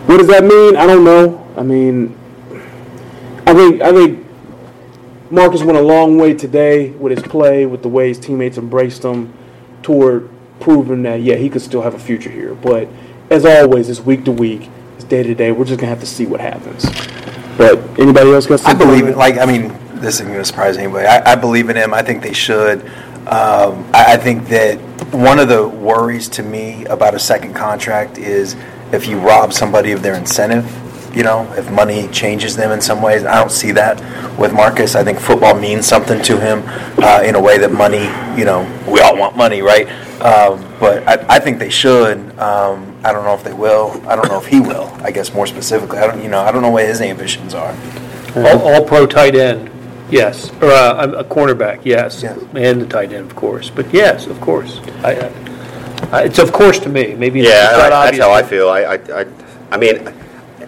what does that mean? I don't know. I mean, I think I think Marcus went a long way today with his play, with the way his teammates embraced him, toward proving that yeah he could still have a future here. But as always, it's week to week, it's day to day. We're just gonna have to see what happens. But anybody else got I believe it. Like, I mean, this isn't going to surprise anybody. I, I believe in him. I think they should. Um, I, I think that one of the worries to me about a second contract is if you rob somebody of their incentive. You know, if money changes them in some ways. I don't see that with Marcus. I think football means something to him uh, in a way that money. You know, we all want money, right? Um, but I, I think they should. Um, I don't know if they will. I don't know if he will. I guess more specifically, I don't. You know, I don't know what his ambitions are. All, all pro tight end, yes. Or uh, a cornerback, yes. Yes. And the tight end, of course. But yes, of course. I, I, I- it's of course to me. Maybe Yeah, not I- that's how I feel. I, I, I, I mean,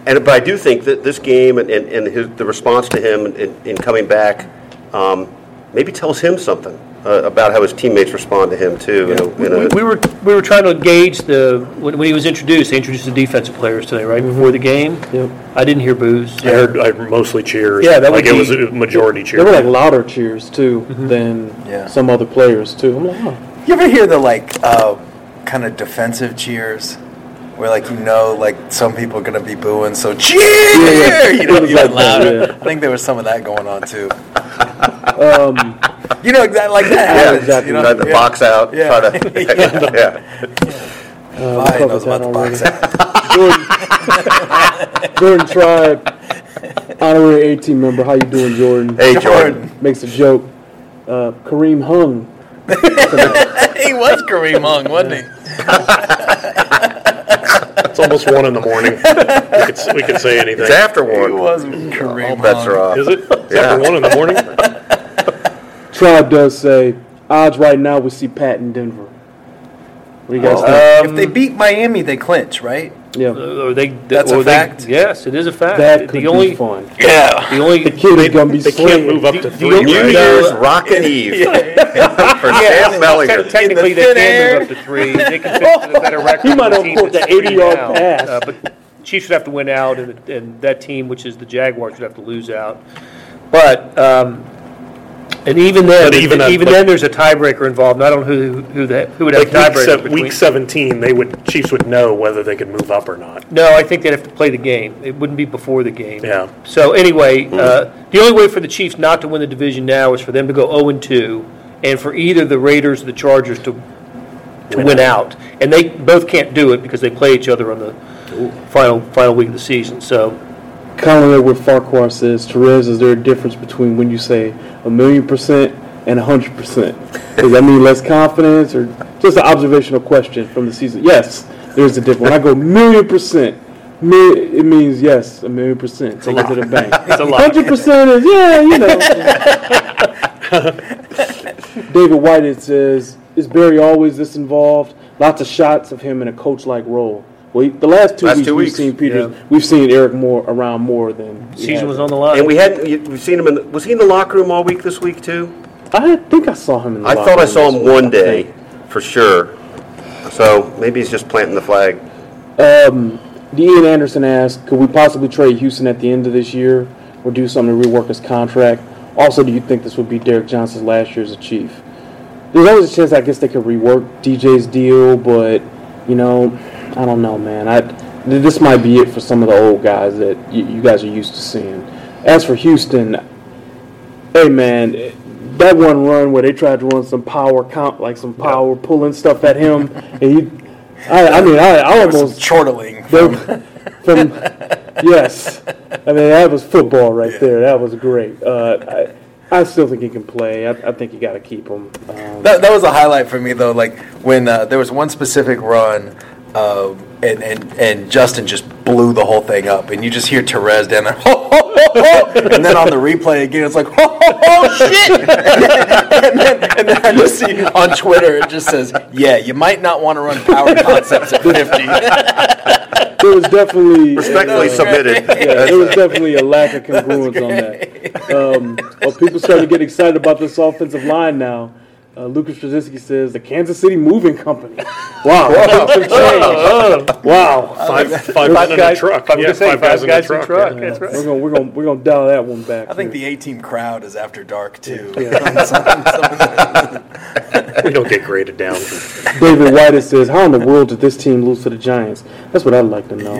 and but I do think that this game and, and, and his, the response to him in, in coming back, um, maybe tells him something uh, about how his teammates respond to him too. in a- in a- We, we were we were trying to gauge the when, when he was introduced. They introduced the defensive players today, right before the game. Yep. I didn't hear boos. I heard I heard mostly cheers. Yeah, that like would it was a majority cheers. cheer. were like louder cheers too than Yeah. some other players too. I'm like, oh. You ever hear the like uh, kind of defensive cheers, where like you know like some people are gonna be booing, so cheer, yeah. you know, It was even like that, louder. yeah. I think there was some of that going on too. Um, You know, exactly like that yeah, happens. exactly. You know, try to yeah. box out. Yeah. Try to, yeah. uh, Fine we knows covered about that the box out. Jordan, Jordan Tribe, honorary 18 member. How you doing, Jordan? Hey, Jordan. Makes a joke. Uh, Kareem Hung. he was Kareem Hung, wasn't he? It's almost one in the morning. we, could, we could say anything. It's after one. It was Kareem All bets Hung. are off. Is it? It's Yeah. after one in the morning. Tribe does say odds right now we see Pat in Denver. What do you guys think? Um, if they beat Miami, they clinch, right? Yeah, Or they, That's a or they- fact? yes, it is a fact. that the could only be fun. Yeah. the only The kid is gonna be They can't move up to The- three. the New only- right? Year's Rockin' Eve for Dan Bellinger. Te- Technically, In the they thin can air. move up to three. They can finish with a better record. He might have team caught that 80-yard pass. Uh, But Chiefs would have to win out, and, and that team, which is the Jaguars, would have to lose out. But, um, and even then, But even even, then, there's a tiebreaker involved. And I don't know who, who, that, who would have Like week, tiebreaker se- between. week 17, they would Chiefs would know whether they could move up or not. No, I think they'd have to play the game. It wouldn't be before the game. Yeah. So anyway, uh, the only way for the Chiefs not to win the division now is for them to go 0 and 2, and for either the Raiders or the Chargers to to win out. And they both can't do it because they play each other on the final, final week of the season. So, Like what Farquhar says, Terez, is there a difference between when you say a million percent and a hundred percent? Does that mean less confidence or just an observational question from the season? Yes, there's a difference. When I go million percent, it means yes, a million percent. Take it to the bank. it's a lot. Hundred percent is yeah, you know. David White says, is Berry always this involved? Lots of shots of him in a coach-like role. Well, he- the last two Last weeks two we've weeks, seen Peters, yeah. we've seen Eric more around more than we season was on the line. And we hadn't, we've seen him in, the- was he in the locker room all week this week too? I think I saw him in the I locker thought I saw him one I day, for sure. So maybe he's just planting the flag. Um, Ian Anderson asked, could we possibly trade Houston at the end of this year or do something to rework his contract? Also, do you think this would be Derrick Johnson's last year as a Chief? There's always a chance I guess they could rework DJ's deal, but, you know, I don't know, man. I, this might be it for some of the old guys that you, you guys are used to seeing. As for Houston, hey, man, that one run where they tried to run some power count, like some power pulling stuff at him, and he, I, I mean, I, I almost Chortling. from, from yes, I mean that was football right there. That was great. Uh, I, I still think he can play. I, I think you got to keep him. Um, That, that was a highlight for me though. Like when uh, there was one specific run, uh, and, and and Justin just blew the whole thing up, and you just hear Terez down there, ho, ho, ho, and then on the replay again, it's like, oh shit, and then, and then I just see on Twitter it just says, yeah, you might not want to run power concepts at fifty. there was definitely Respectfully submitted. yeah, there was definitely a lack of congruence on that. Um, well, people starting to get excited about this offensive line now. Uh, Lucas Straczynski says the Kansas City Moving Company. Wow, things. Wow. Five, five, Five guys in a guys- truck. I was Yeah, gonna say, five guys in a truck. yeah. That's right. We're gonna we're gonna we're gonna dial that one back. I think the A team crowd is after dark too. We don't get graded down. David White says, "How in the world did this team lose to the Giants?" That's what I'd like to know.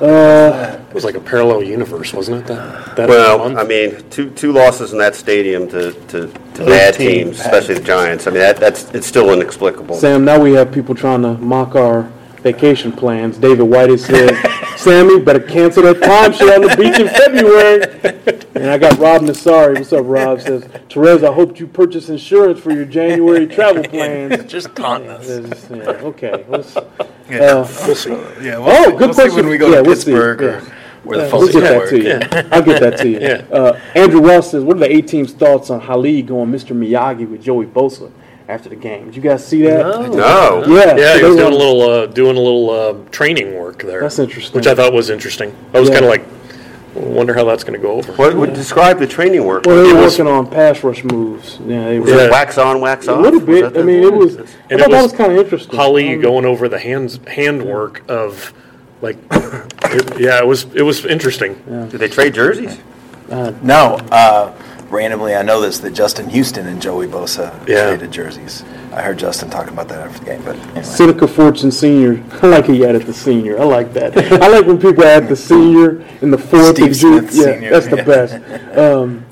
Uh, It was like a parallel universe, wasn't it? That, that Well, month? I mean, two, two losses in that stadium to, to, to bad teams, especially the Giants. I mean, that, that's, it's still inexplicable. Sam, now we have people trying to mock our vacation plans. David White said, "Sammy, better cancel that timeshare on the beach in February." And I got Rob Nassari. What's up, Rob? Says, "Terez, I hope you purchase insurance for your January travel plans." just taunting us. Yeah, okay. Let's, Yeah, uh, we'll see. yeah we'll Oh, see. good we'll see question. when we go Yeah, to we'll see. Pittsburgh Yeah. or where the We'll get that work. to you. I'll get that to you. Yeah. Uh, Andrew Ross says, "What are the A team's thoughts on Hali going Mr. Miyagi with Joey Bosa after the game? Did you guys see that? No. Yeah, Yeah, so he they was were- doing a little uh, doing a little uh, training work there. That's interesting. Which I thought was interesting. I was Yeah. kind of like, wonder how that's going to go over. What would describe the training work? Well, they It were working on pass rush moves. Yeah, they were. Was it Yeah. wax on, wax off. A little Was bit. I mean, it was. I And thought it that was was kind of interesting. Hali Um, going over the hands handwork of like, it- yeah, it was it was interesting. Did they trade jerseys? No, uh, randomly I know this that Justin Houston and Joey Bosa Yeah. traded jerseys. I heard Justin talking about that after the game, but anyway. Seneca Fortune Senior. I like he added the senior. I like that. I like when people add the senior in the fourth Steve and ju- Smith Yeah, Senior. that's the best. Um,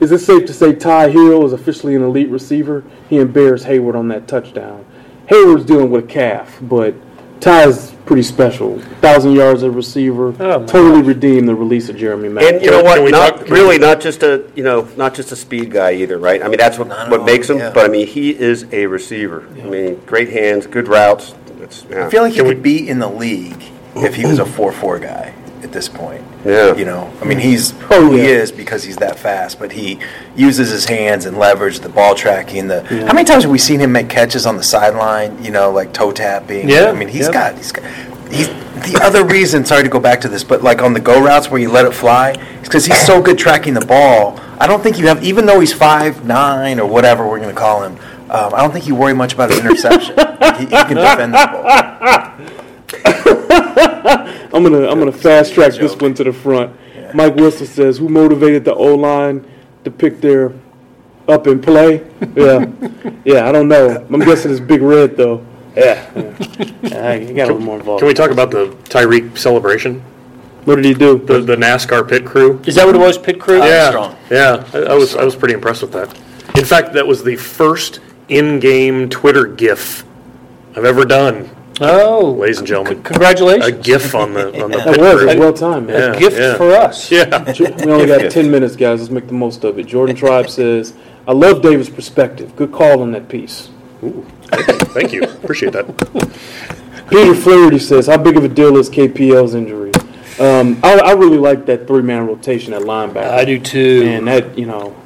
is it safe to say Ty Hill is officially an elite receiver? He embarrassed Hayward on that touchdown. Hayward's dealing with a calf, but Ty's pretty special. Thousand yards as a receiver. Oh, my totally redeemed the release of Jeremy And you know Can what? we Not talk- can really, not just a you know, not just a speed guy either, right? I mean, that's what Not at what all, makes him. yeah. But I mean, he is a receiver. I mean, great hands, good routes. It's, yeah. I feel like he Can could we- be in the league if he was a 4-4 guy at this point. Yeah. You know, I mean, he's Oh, who he yeah. is because he's that fast, but he uses his hands and leverage the ball tracking. The how many times have we seen him make catches on the sideline? You know, like toe tapping. Yeah, I mean, he's yeah. got he's got. He's the other reason. Sorry to go back to this, but like on the go routes where you let it fly, is because he's so good tracking the ball. I don't think you have, even though he's five nine or whatever we're going to call him. Um, I don't think you worry much about his interception. he, he can defend the ball. I'm gonna I'm gonna fast track this one to the front. Mike Wilson says, "Who motivated the O line to pick their up and play?" Yeah, yeah. I don't know. I'm guessing it's Big Red though. Yeah, yeah. yeah he got a little more involved. Can we talk about the Tyreek celebration? What did he do? The the NASCAR pit crew. Is that what it was, pit crew? yeah, strong. yeah. I, I was I was pretty impressed with that. In fact, that was the first in-game Twitter GIF I've ever done, Oh, ladies and gentlemen. congratulations. A gift on the on the That was picture. well timed, man. Yeah. gift for us. Yeah. We only got 10 minutes, guys. Let's make the most of it. Jordan Tribe says, I love David's perspective. Good call on that piece. Thank you. Appreciate that. Peter Flaherty says, How big of a deal is KPL's injury? Um, I, I really like that three man rotation at linebacker. I do too. And that, you know,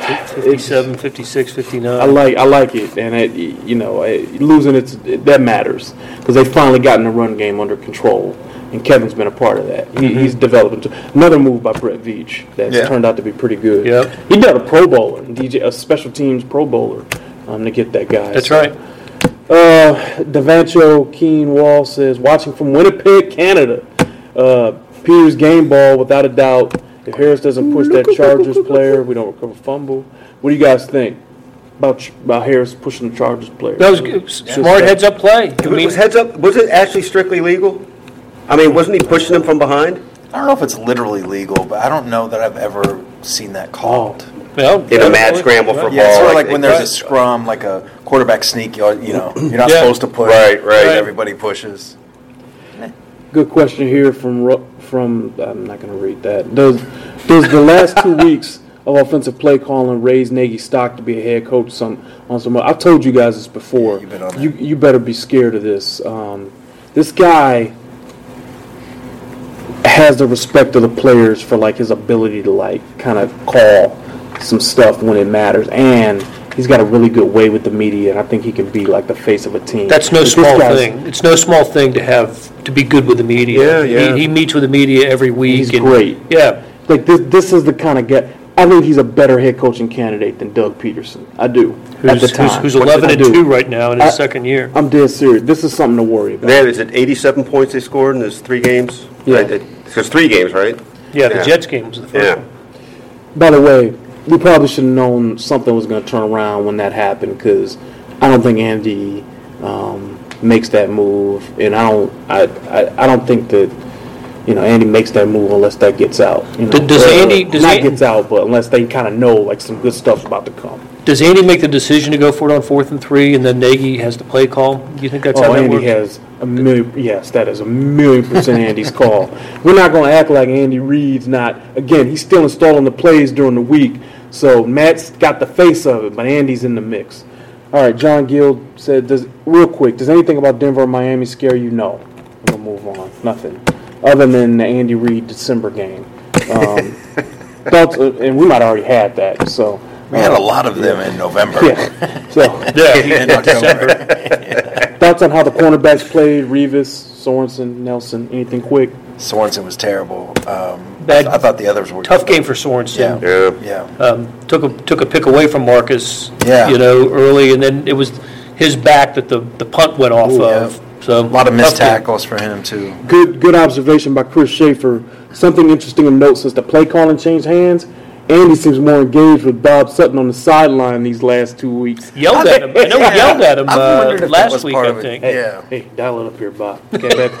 57, 56, 59. I like I like it, and it, you know, it, losing it that matters because they've finally gotten the run game under control, and Kevin's been a part of that. He, He's developed another move by Brett Veach that's Yeah. turned out to be pretty good. Yep. he got a Pro Bowler, DJ, a special teams Pro Bowler, um, to get that guy. That's So, right. Uh, Devancho Keen Wall says, watching from Winnipeg, Canada. Uh, Peters game ball, without a doubt. If Harris doesn't push that Chargers player, we don't recover fumble. What do you guys think about about Harris pushing the Chargers player? That was good. smart heads up play. I mean, Was heads up, was it actually strictly legal? I mean, wasn't he pushing him from behind? I don't know if it's literally legal, but I don't know that I've ever seen that called. Oh. well, In a mad scramble for Yeah, it's sort ball. of like when there's a scrum, like a quarterback sneak. You you know, you're not Yeah. supposed to push. Right, right. Everybody pushes. Good question here from Ru- from. I'm not going to read that. Does does the last two weeks of offensive play calling raise Nagy's stock to be a head coach? Some on some. I've told you guys this before. Yeah, you've been on you you better be scared of this. Um, this guy has the respect of the players for like his ability to like kind of call some stuff when it matters, and he's got a really good way with the media, and I think he can be like the face of a team. That's no small thing. It's no small thing to have to be good with the media. Yeah, yeah. He, he meets with the media every week. He's and- great. Yeah, like this this is the kind of guy I think he's a better head coaching candidate than Doug Pederson. I do. at who's, the time. who's I 11 and do. two right now in his I- second year. I'm dead serious. This is something to worry about. Man, is it 87 points they scored in those three games? Yeah. Right, it- It's three games, right? Yeah, the Yeah. Jets game was the first Yeah. one. By the way, we probably should have known something was going to turn around when that happened because I don't think Andy um, makes that move, and I don't I, I I don't think that you know Andy makes that move unless that gets out. You know? Does- Or Andy- does not Andy- gets out, but unless they kind of know like some good stuff's about to come. Does Andy make the decision to go for it on fourth and three, and then Nagy has the play call? Do you think that's how Oh, that Andy works? has a million. Yes, that is a million percent Andy's call. We're not going to act like Andy Reid's not. Again, he's still installing the plays during the week, so Matt's got the face of it, but Andy's in the mix. All right, John Gill said, "Does real quick? Does anything about Denver or Miami scare you? No. We'll move on. Nothing, other than the Andy Reid December game. Um, thoughts, uh, and we might already had that. So We had a lot of them in November. yeah. So Yeah, In October. thoughts on how the cornerbacks played? Revis, Sorensen, Nelson. Anything quick? Sorensen was terrible. Um, Bad- I thought the others were tough game for Sorensen. Yeah. Yeah. Yeah. Um, took a took a pick away from Marcus. Yeah. you know, early, and then it was his back that the, the punt went off Ooh, of. yeah. So A lot of missed tackles for him too. Good, good observation by Chris Schaefer. Something interesting to note since the play calling changed hands. Andy seems more engaged with Bob Sutton on the sideline these last two weeks. Yelled at him. I know he yelled at him uh, wondered if that last week. I think. Hey, Yeah. hey, dial it up here, Bob. Okay, babe.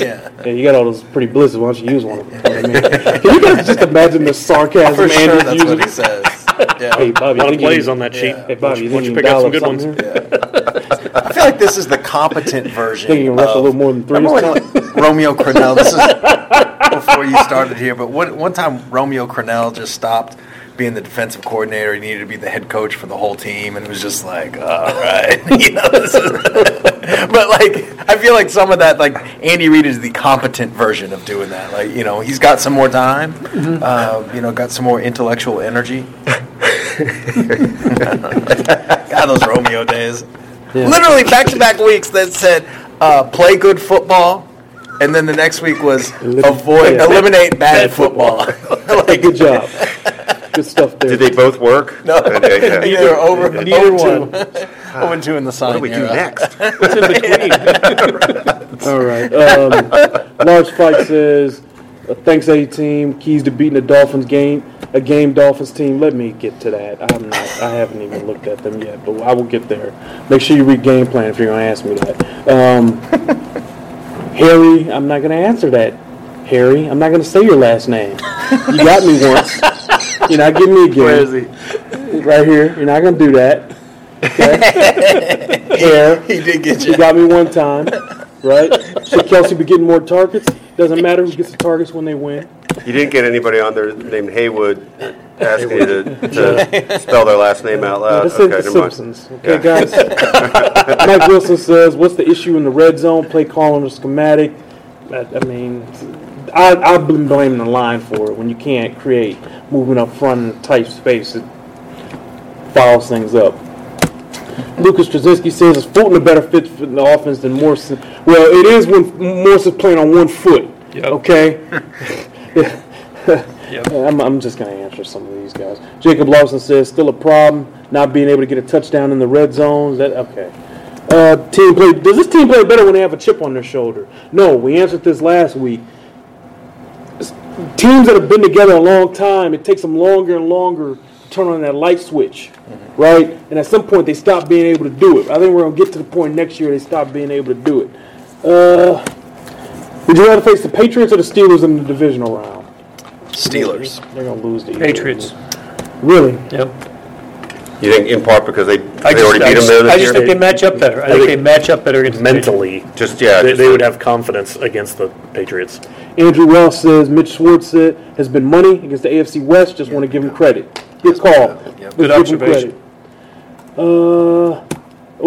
Yeah. Hey, you got all those pretty blizzards. Why don't you use one of them? You know what I mean? Can you guys just imagine the sarcasm For sure, that's using? what he says. Yeah. Hey, Bobby, A lot you of think you- plays on that sheet. Yeah. Hey, Bobby, Why don't you you pick out some good ones? something here? I feel like this is the competent version. I Think you can rush a little more than three Remember this when Romeo Crennel? This is before you started here, but one, one time Romeo Crennel just stopped being the defensive coordinator. He needed to be the head coach for the whole team, and it was just like, all right, you know. This is but like, I feel like some of that, like Andy Reid is the competent version of doing that. Like, you know, he's got some more time, uh, you know, got some more intellectual energy. God, those Romeo days. Literally back to back weeks that said, uh, play good football. And then the next week was Elim- avoid, yeah. eliminate bad, football. Hey, good job. Good stuff there. Did they both work? No, Okay, yeah. neither over, Neither over one. two, over two in the sign. What do we do next? What's in between? All right. Um, Large Fight says, uh, thanks A team. Keys to beating the Dolphins game. A game Dolphins team. Let me get to that. I'm not. I haven't even looked at them yet, but I will get there. Make sure you read game plan if you're going to ask me that. Um, Harry, I'm not going to answer that. Harry, I'm not going to say your last name. You got me once. You're not getting me again. Where is he? Right here. You're not going to do that. Okay? Hair. He did get He you. got me one time, right? Should Kelce be getting more targets? Doesn't matter who gets the targets when they win. You didn't get anybody on there named Haywood asking you to, to spell their last name out loud. This ain't Okay, the never mind. Simpsons. Okay, guys. Mike Wilson says, "What's the issue in the red zone? Play calling or schematic?" I, I mean, I, I've been blaming the line for it. When you can't create movement up front in a tight space, it fouls things up. Lucas Straczynski says, "Is Fulton a better fit for the offense than Morrison?" Well, it is when Morrison's playing on one foot. Yep. Okay. I'm, I'm just going to answer some of these guys. Jacob Lawson says, still a problem, not being able to get a touchdown in the red zone. Is that okay? Uh, team play. Does this team play better when they have a chip on their shoulder? No. We answered this last week. Teams that have been together a long time, it takes them longer and longer to turn on that light switch, right? And at some point, they stop being able to do it. I think we're going to get to the point next year they stop being able to do it. Uh, would you rather face the Patriots or the Steelers in the divisional round? Steelers. They're gonna lose the Patriots. Really? Yep. You think in part because they, I they just, already I beat just, them there I this just year? think they match up better. I think they match up better against the Mentally, Just, yeah. they, just they would have confidence against the Patriots. Andrew Wells says Mitch Schwartz said, has been money against the AFC West. Just want to give him credit. Good call. Yep. Let's Good give him observation. credit. Uh,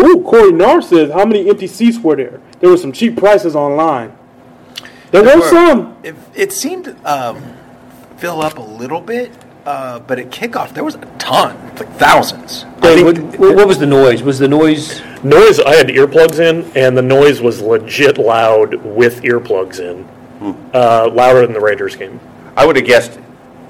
ooh, Corey Nar says, how many empty seats were there? There were some cheap prices online. There were some. It, it seemed to um, fill up a little bit, uh, but at kickoff there was a ton, like thousands. Dave, what, what what was the noise? Was the noise? Noise, I had earplugs in, and the noise was legit loud with earplugs in. Uh, louder than the Raiders game. I would have guessed,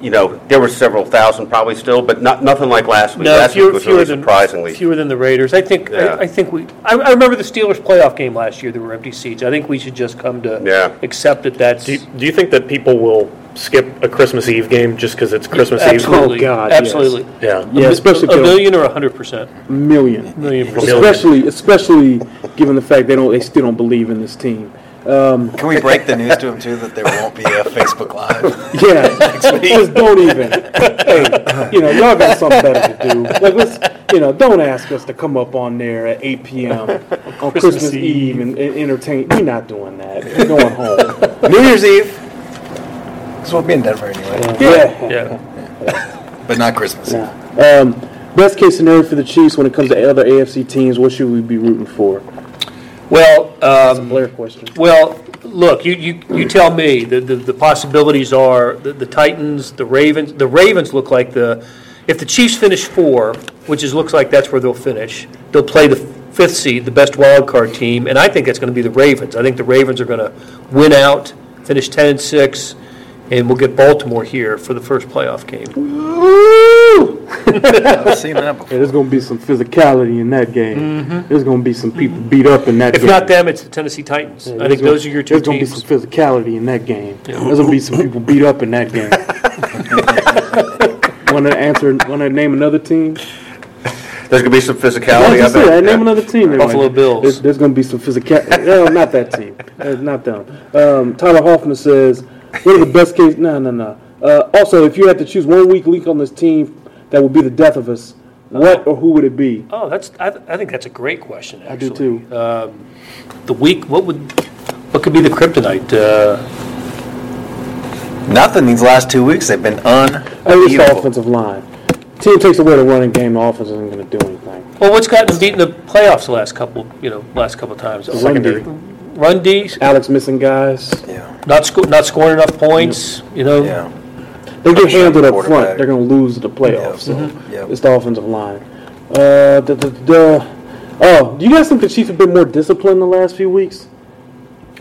you know, there were several thousand probably still, but not nothing like last week. No, last fewer, week was fewer really than surprisingly. fewer than the Raiders. I think. Yeah. I, I think we. I, I remember the Steelers playoff game last year. There were empty seats. I think we should just come to Yeah. accept that that's Do you, do you think that people will skip a Christmas Eve game just because it's Christmas absolutely, Oh, God, absolutely. Eve? Yeah. Yeah, especially a if million or a hundred percent. don't- million. Million percent. Especially, especially given the fact they don't, they still don't believe in this team. Can we break the news to him too that there won't be a Facebook Live? Yeah, just don't even. Hey, you know, y'all got something better to do. Like, let's, you know, don't ask us to come up on there at 8 p.m. on Christmas, Eve and, and entertain. We're not doing that. We're going home. New Year's Eve. Because we'll be in Denver anyway, Yeah. Yeah. but not Christmas. Eve. Um, best case scenario for the Chiefs when it comes to other AFC teams. What should we be rooting for? Well, um, Blair question. well, look, you, you, you tell me. The, the, the possibilities are the, the Titans, the Ravens. The Ravens look like the. If the Chiefs finish four, which is looks like that's where they'll finish, they'll play the fifth seed, the best wild card team, and I think that's going to be the Ravens. I think the Ravens are going to win out, finish ten and six, and we'll get Baltimore here for the first playoff game. I've seen that Yeah, before. there's going to be some physicality in that game. There's going to be some people beat up in that game. If game. not them, it's the Tennessee Titans. I think those are your two There's going to be teams. some physicality in that game. There's going to be some people beat up in that game. Want to answer? Want to name another team? There's going to be some physicality. I I said, bet. I name another team. They're Buffalo like- Bills. There's, there's going to be some physicality. no, not that team. Uh, not them. Um, Tyler Hoffman says, "What are the best case?" No, no, no. Uh, also, if you had to choose one weak link on this team that would be the death of us, what or who would it be? Oh, that's. I, I think that's a great question. I do Actually, too. the weak. What would? What could be the kryptonite? Uh, Nothing these last two weeks. They've been At least the offensive line. Team takes away the running game. The offense isn't going to do anything. well, what's gotten them beat the playoffs the last couple? You know, last couple of times. Secondary. Run D, Alex missing guys. Yeah, not sco- not scoring enough points. You know. yeah. They get handled up front. Quarterback. They're going to lose the playoffs. So Yep. it's the offensive line. Uh, the, the, the, oh, do you guys think the Chiefs have been more disciplined the last few weeks?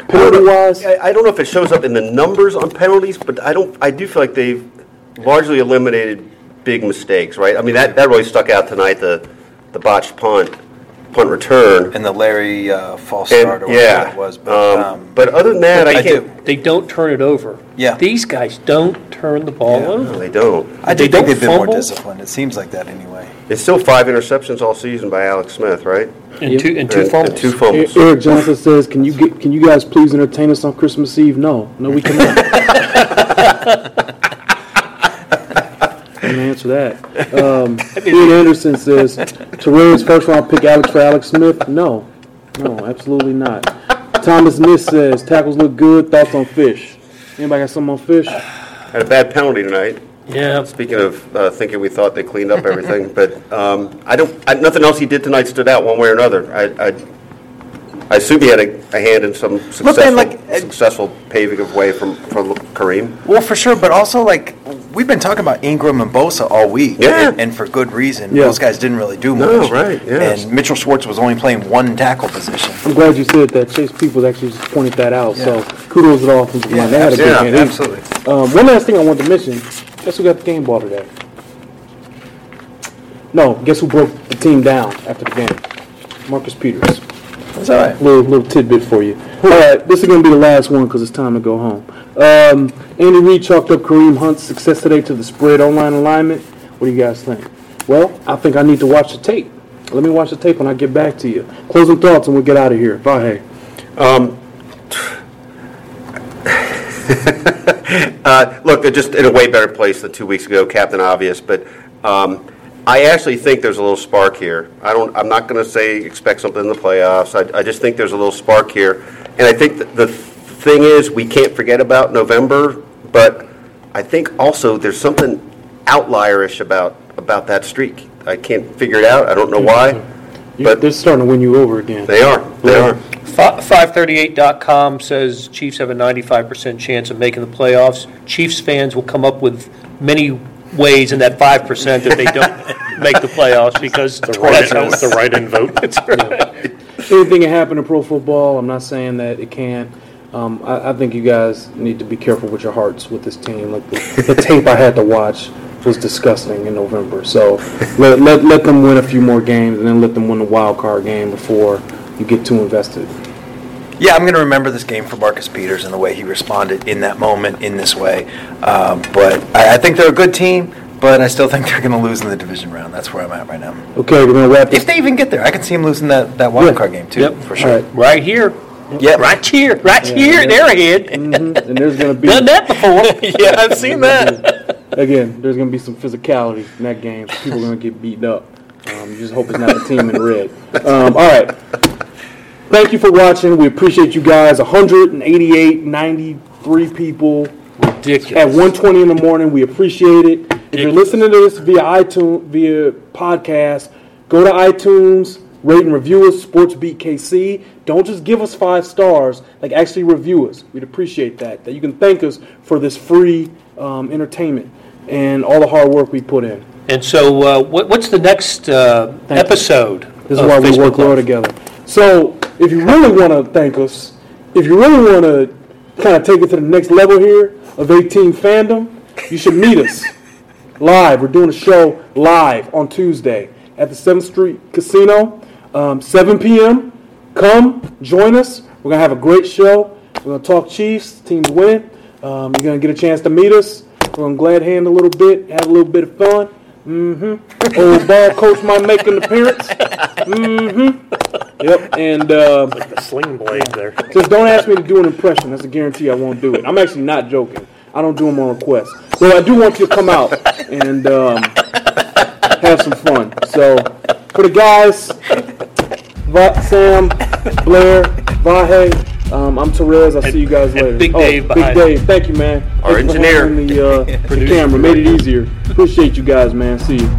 Penalty wise? I, I don't know if it shows up in the numbers on penalties, but I don't. I do feel like they've largely eliminated big mistakes. Right? I mean, that, that really stuck out tonight. The the botched punt, punt return. And the Larry uh, false And- start or whatever yeah. it was. But, um, um, but other than that, I, I can't. do. They don't turn it over. Yeah. These guys don't turn the ball Yeah. over. They don't. I they think don't they've been more fumble? disciplined. It seems like that anyway. It's still five interceptions all season by Alex Smith, right? And two and two And- fumbles. And two E- fumbles. Eric Johnson says, "Can you get? Can you guys please entertain us on Christmas Eve?" No, no, we cannot. An answer answer that. Um, Ian Anderson says, Terrell's first round pick Alex for Alex Smith. No, no, absolutely not. Thomas Miss says, tackles look good. Thoughts on Fish? Anybody got something on Fish? Had a bad penalty tonight. Yeah. Speaking of uh, thinking we thought they cleaned up everything, but um, I don't, I- nothing else he did tonight stood out one way or another. I, I- I assume he had a a hand in some man, successful, like, uh, successful paving of way from, from Kareem. Well, for sure, but also like we've been talking about Ingram and Bosa all week, Yeah. and, and for good reason. Yeah. Those guys didn't really do much. No, right, yes. And Mitchell Schwartz was only playing one tackle position. I'm glad you said that. Chase Peoples actually just pointed that out. So kudos to the offensive line. They had a good yeah, absolutely. Um, one last thing I wanted to mention. Guess who got the game ball today? No, guess who broke the team down after the game? Marcus Peters. That's all right. Little little tidbit for you. All right, this is going to be the last one because it's time to go home. Um, Andy Reid chalked up Kareem Hunt's success today to the spread online alignment. What do you guys think? Well, I think I need to watch the tape. Let me watch the tape when I get back to you. Closing thoughts and we'll get out of here. Bye. Uh, Look, they're just in a way better place than two weeks ago, Captain Obvious, but um, I actually think there's a little spark here. I don't, I'm not going to say expect something in the playoffs. I, I just think there's a little spark here. And I think the thing is, we can't forget about November, but I think also there's something outlierish about, about that streak. I can't figure it out. I don't know why, You, but they're starting to win you over again. they are. They are. Fi- 538.com says Chiefs have a 95% chance of making the playoffs. Chiefs fans will come up with many ways in that 5% that they don't make the playoffs because The that's how write-in, the write-in vote. Anything can happen in pro football. I'm not saying that it can't. Um, I, I think you guys need to be careful with your hearts with this team. Like the, the tape I had to watch was disgusting in November. So let, let, let them win a few more games and then let them win the wild card game before you get too invested. Yeah, I'm going to remember this game for Marcus Peters and the way he responded in that moment in this way. Um, but I, I think they're a good team, but I still think they're going to lose in the division round. That's where I'm at right now. Okay, we're gonna wrap If they even get there, I can see them losing that, that wild Yeah. card game too, Yep. for sure. right, right here, Yeah, right here, right here at Arrowhead. mhm, and there's gonna be Done that before. yeah, I've seen that. again. There's gonna be some physicality in that game. So people are gonna get beaten up. Um, you just hope it's not the team in red. Um, all right. Thank you for watching. We appreciate you guys. 188, 93 people Ridiculous. at Ridiculous. 1:20 in the morning. We appreciate it. If you're listening to this via iTunes, via podcast, go to iTunes, rate and review us. Sports Beat KC. Don't just give us five stars. Like actually review us. We'd appreciate that. That you can thank us for this free um, entertainment and all the hard work we put in. And so, uh, what, what's the next uh, Thank you. episode? This is why we work well together. So, if you really want to thank us, if you really want to kind of take it to the next level here of 18 fandom, you should meet us live. We're doing a show live on Tuesday at the 7th Street Casino, um, 7 p.m. Come join us. We're gonna have a great show. We're gonna talk Chiefs. Teams win. Um, you're gonna get a chance to meet us. We're gonna glad hand a little bit, have a little bit of fun. Mm-hmm. Old ball coach might make an appearance. Mm-hmm. Yep. And uh, The sling blade there. just don't ask me to do an impression. That's a guarantee I won't do it. I'm actually not joking. I don't do them on request. So I do want you to come out and um, have some fun. So for the guys, Va- Sam, Blair, Vahe, um, I'm Terez. I'll see you guys later. Big Oh, Dave Big behind. Dave. Thank you, man. Our Thank you for engineer. handling The, uh, the camera made it easier. Appreciate you guys, man. See you.